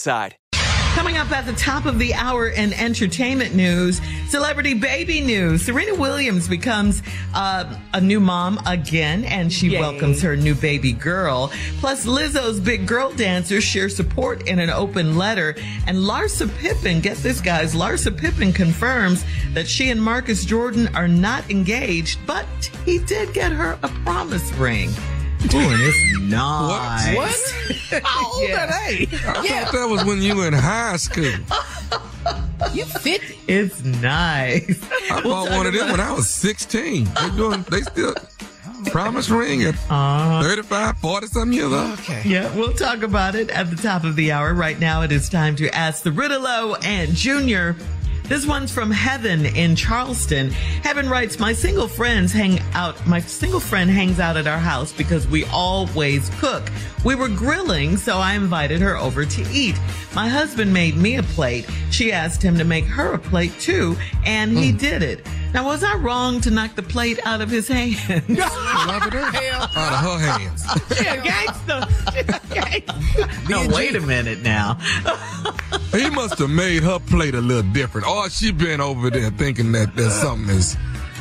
Side. Coming up at the top of the hour in entertainment news, celebrity baby news. Serena Williams becomes uh, a new mom again, and she Yay. welcomes her new baby girl. Plus, Lizzo's big girl dancers share support in an open letter. And Larsa Pippen, get this, guys, Larsa Pippen confirms that she and Marcus Jordan are not engaged, but he did get her a promise ring. Ooh, and it's nice. What? what? How old yeah. are they? I yeah. thought that was when you were in high school. You fit. It's nice. I we'll bought one of them when I was 16. They doing. They still. Promise ring at uh, 35, 40 something years old. Okay. Yeah, we'll talk about it at the top of the hour. Right now, it is time to ask the Riddle and Junior this one's from Heaven in Charleston. Heaven writes, My single friends hang out, my single friend hangs out at our house because we always cook. We were grilling, so I invited her over to eat. My husband made me a plate. She asked him to make her a plate too, and he mm. did it. Now, was I wrong to knock the plate out of his hands? out of her hands. yeah, gangster. no, wait a minute now. he must have made her plate a little different. Or she been over there thinking that there's something is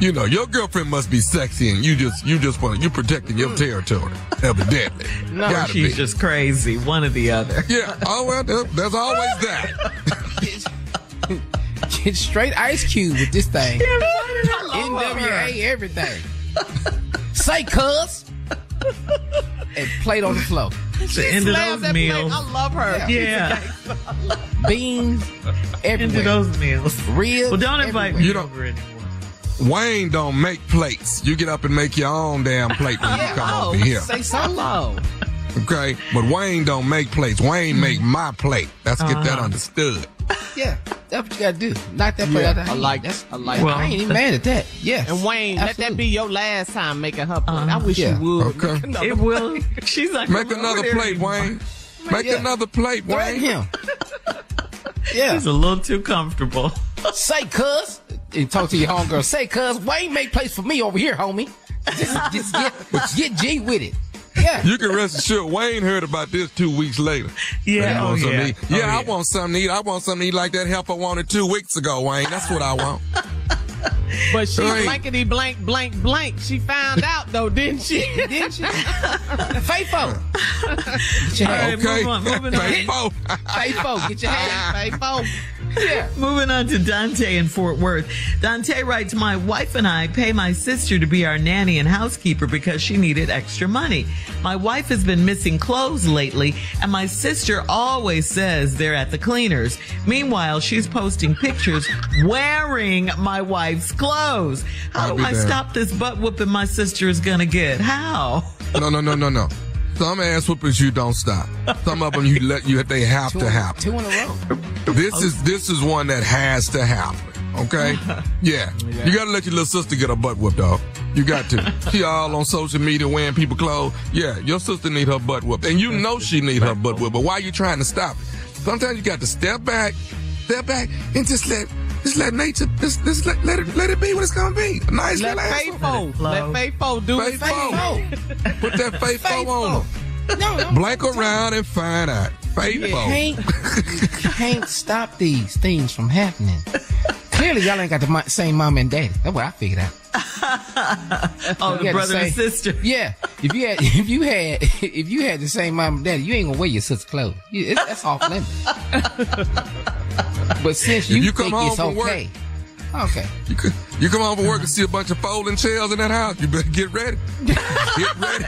you know, your girlfriend must be sexy, and you just you just want you protecting your territory, evidently. no, Gotta she's be. just crazy, one or the other. Yeah. Oh well, there's always that. Get straight ice cube with this thing. NWA, everything. Say cuz. and plate on the floor. She the end of those meals. I love her. Yeah. Beans. Everywhere. Into those meals. Real. Well, don't invite me over anymore. Wayne don't make plates. You get up and make your own damn plate when you come oh, over here. Say so low. Okay, but Wayne don't make plates. Wayne make my plate. Let's uh-huh. get that uh-huh. understood. Yeah, that's what you gotta do. Knock that plate yeah, out. I like that. I like. Well, I ain't even mad at that. Yeah. And Wayne, Absolutely. let that be your last time making her plate. Uh, I wish yeah. you would. Okay. It will. She's like, make another plate, Wayne. Make yeah. another plate, Wayne. him. yeah. He's a little too comfortable. Say, cuz and talk to your homegirl. Say, cuz, Wayne make place for me over here, homie. Just, just get, get G with it. Yeah. You can rest assured Wayne heard about this two weeks later. Yeah. Oh, yeah. Yeah, oh, yeah, I want something to eat. I want something to eat like that helper wanted two weeks ago, Wayne. That's what I want. But she Right. blankety blank blank blank. She found out though, didn't she? Didn't she? Faithful. Get your All right, hand. Okay. move on, moving on. Faithful. Faithful. Get your hand. Faithful. Yeah. Moving on to Dante in Fort Worth. Dante writes, My wife and I pay my sister to be our nanny and housekeeper because she needed extra money. My wife has been missing clothes lately, and my sister always says they're at the cleaners. Meanwhile, she's posting pictures wearing my wife's clothes. How I'll do I damned. stop this butt whooping my sister is gonna get? How? No, no, no, no, no. Some ass whoopers you don't stop. Some of them you let you they have Two, to happen. two in a row. This is this is one that has to happen. Okay? Yeah. You gotta let your little sister get her butt whooped, dog. You got to. She all on social media wearing people clothes. Yeah, your sister need her butt whooped. And you know she need her butt whooped, but why are you trying to stop it? Sometimes you got to step back, step back, and just let just let nature just, just let, let it let it be what it's gonna be. A nice Let little faithful. Let faithful do his Faithful. thing. Put that faithful on her. No, no. Blank around and find out. Faithful. Can't, can't stop these things from happening. Clearly, y'all ain't got the same mom and daddy. That's what I figured out. Oh, the had brother to and sister. Yeah, if you had, if you had, if you had the same mom and daddy, you ain't gonna wear your sister's clothes. You, it's, that's off limits. but since you, you come home from work- okay, okay. You, could, you come home from work and see a bunch of folding chairs in that house. You better get ready. Get ready.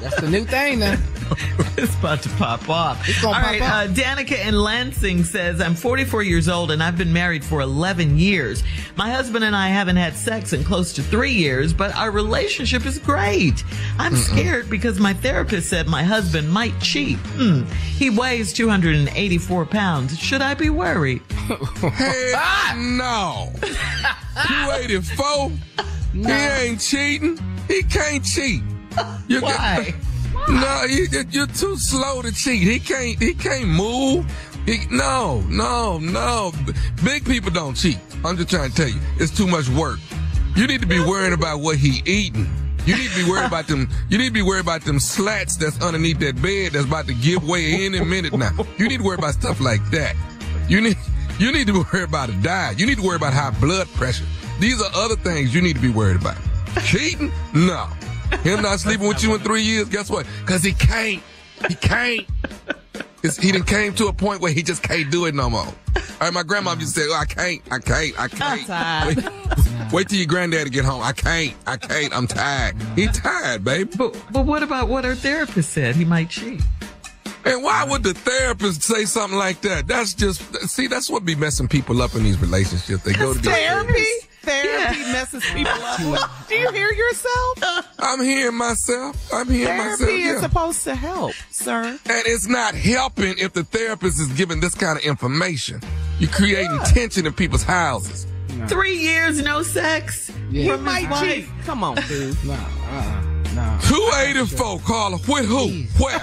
That's the new thing now. It's about to pop off. It's All pop right. Uh, Danica in Lansing says, I'm 44 years old and I've been married for 11 years. My husband and I haven't had sex in close to three years, but our relationship is great. I'm scared because my therapist said my husband might cheat. Hmm. He weighs 284 pounds. Should I be worried? Hell no. 284? He ain't cheating. He can't cheat. You Why? No, you, you're too slow to cheat. He can't. He can't move. He, no, no, no. Big people don't cheat. I'm just trying to tell you, it's too much work. You need to be worrying about what he eating. You need to be worried about them. You need to be worried about them slats that's underneath that bed that's about to give way any minute now. You need to worry about stuff like that. You need. You need to worried about a diet. You need to worry about high blood pressure. These are other things you need to be worried about. Cheating? No. Him not sleeping with you in three years, guess what? Because he can't. He can't. It's, he done came to a point where he just can't do it no more. All right, my grandma used to say, oh, I can't, I can't, I can't. tired. Wait, wait till your granddaddy get home. I can't, I can't, I'm tired. He tired, baby. But, but what about what our therapist said? He might cheat. And why would the therapist say something like that? That's just, see, that's what be messing people up in these relationships. They go to these Therapy? Therapy messes people up. Do you hear yourself? I'm hearing myself. I'm hearing Therapy myself. Therapy is yeah. supposed to help, sir. And it's not helping if the therapist is giving this kind of information. You're creating tension in people's houses. Three years, no sex? Yeah. From his Might wife? cheat. Come on, dude. No, uh, no. 284, Carla. With who? Jeez. Where?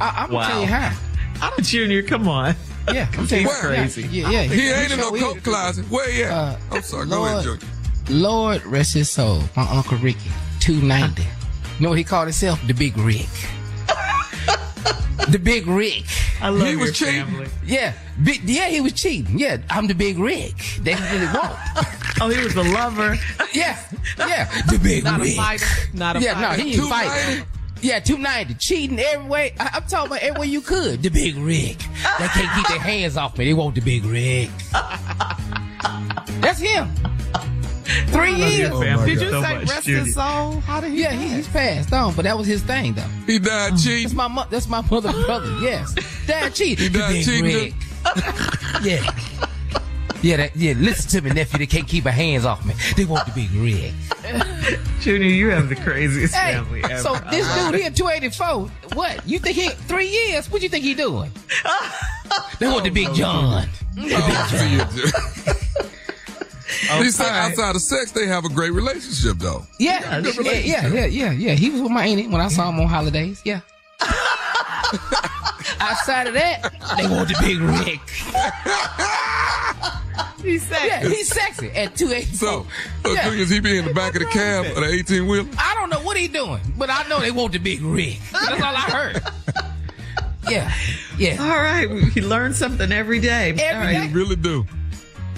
I, I'm gonna tell you how. I'm a Junior, come on. Yeah, I'm telling you He's how. crazy. Yeah, yeah. He ain't in no Sure coat is. closet. Where he at? Uh, I'm sorry. Go ahead, Lord, Lord rest his soul. My Uncle Ricky, 290. You know what he called himself? The Big Rick. the Big Rick. I love He your was cheating. family. Yeah, big, yeah, he was cheating. Yeah, I'm the Big Rick. They really won't. Oh, he was a lover. yeah, yeah, the Big Not a fighter. Not a yeah, no, fighter. he ain't 290? fighting. Yeah, 290. Cheating every way. I, I'm talking about every way you could. The Big Rick. They can't keep their hands off me. They want the Big Rick. That's him. Three oh, years. family Did you oh, so say rest Judy. his soul? How did he? Yeah, he, he's passed on, but that was his thing, though. He died That's cheating. my mo- that's my mother brother. Yes, dad cheated. He died cheating, yeah, yeah, that, yeah. Listen to me, nephew. They can't keep their hands off me. They want the Big Rick. Junior, you have the craziest Hey, family ever. so this dude here, 284. What? You think he three years? What you think he doing? They want the Big oh, John. Oh, He said right. outside of sex, they have a great relationship, though. Yeah, yeah, yeah, yeah, yeah, yeah. He was with my auntie when I saw him on holidays. Yeah. Outside of that, they want the Big Rick. He said. Yeah, he's sexy at 284. So, so Yeah. Is he be in the back of the cab of the 18 wheeler? I don't know what he doing, but I know they want the Big rig. That's all I heard. Yeah, yeah. All right, we learn something every day. Every All right. day. Really do.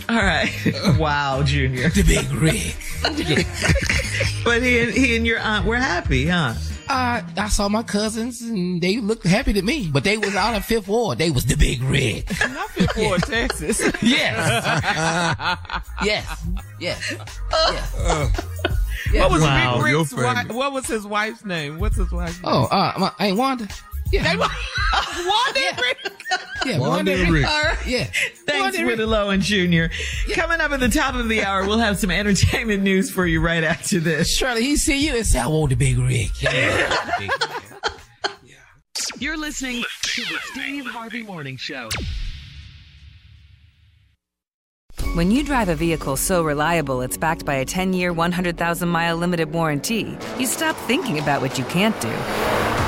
All right. wow, Junior. The big rig. but he and, he and your aunt were happy, huh? Uh, I saw my cousins and they looked happy to me, but they was out in Fifth Ward. They was the big rig. Not Fifth Ward, Texas. Yes. yes. Yes. Yes. What was Wow. Big Your Rick's wife? What was his wife's name? What's his wife's name? Oh, uh, my, Aunt Wanda. Yeah. Wanda Rick. Yeah, Wanda Wanda and Rick. Rick. All right. Yeah. Thanks, Whittle Owen Jr. Coming up at the top of the hour, we'll have some entertainment news for you right after this. Shirley, he see you and say, I want the big rig. You're listening to the Steve Harvey Morning Show. When you drive a vehicle so reliable it's backed by a 10 year, 100,000 mile limited warranty, you stop thinking about what you can't do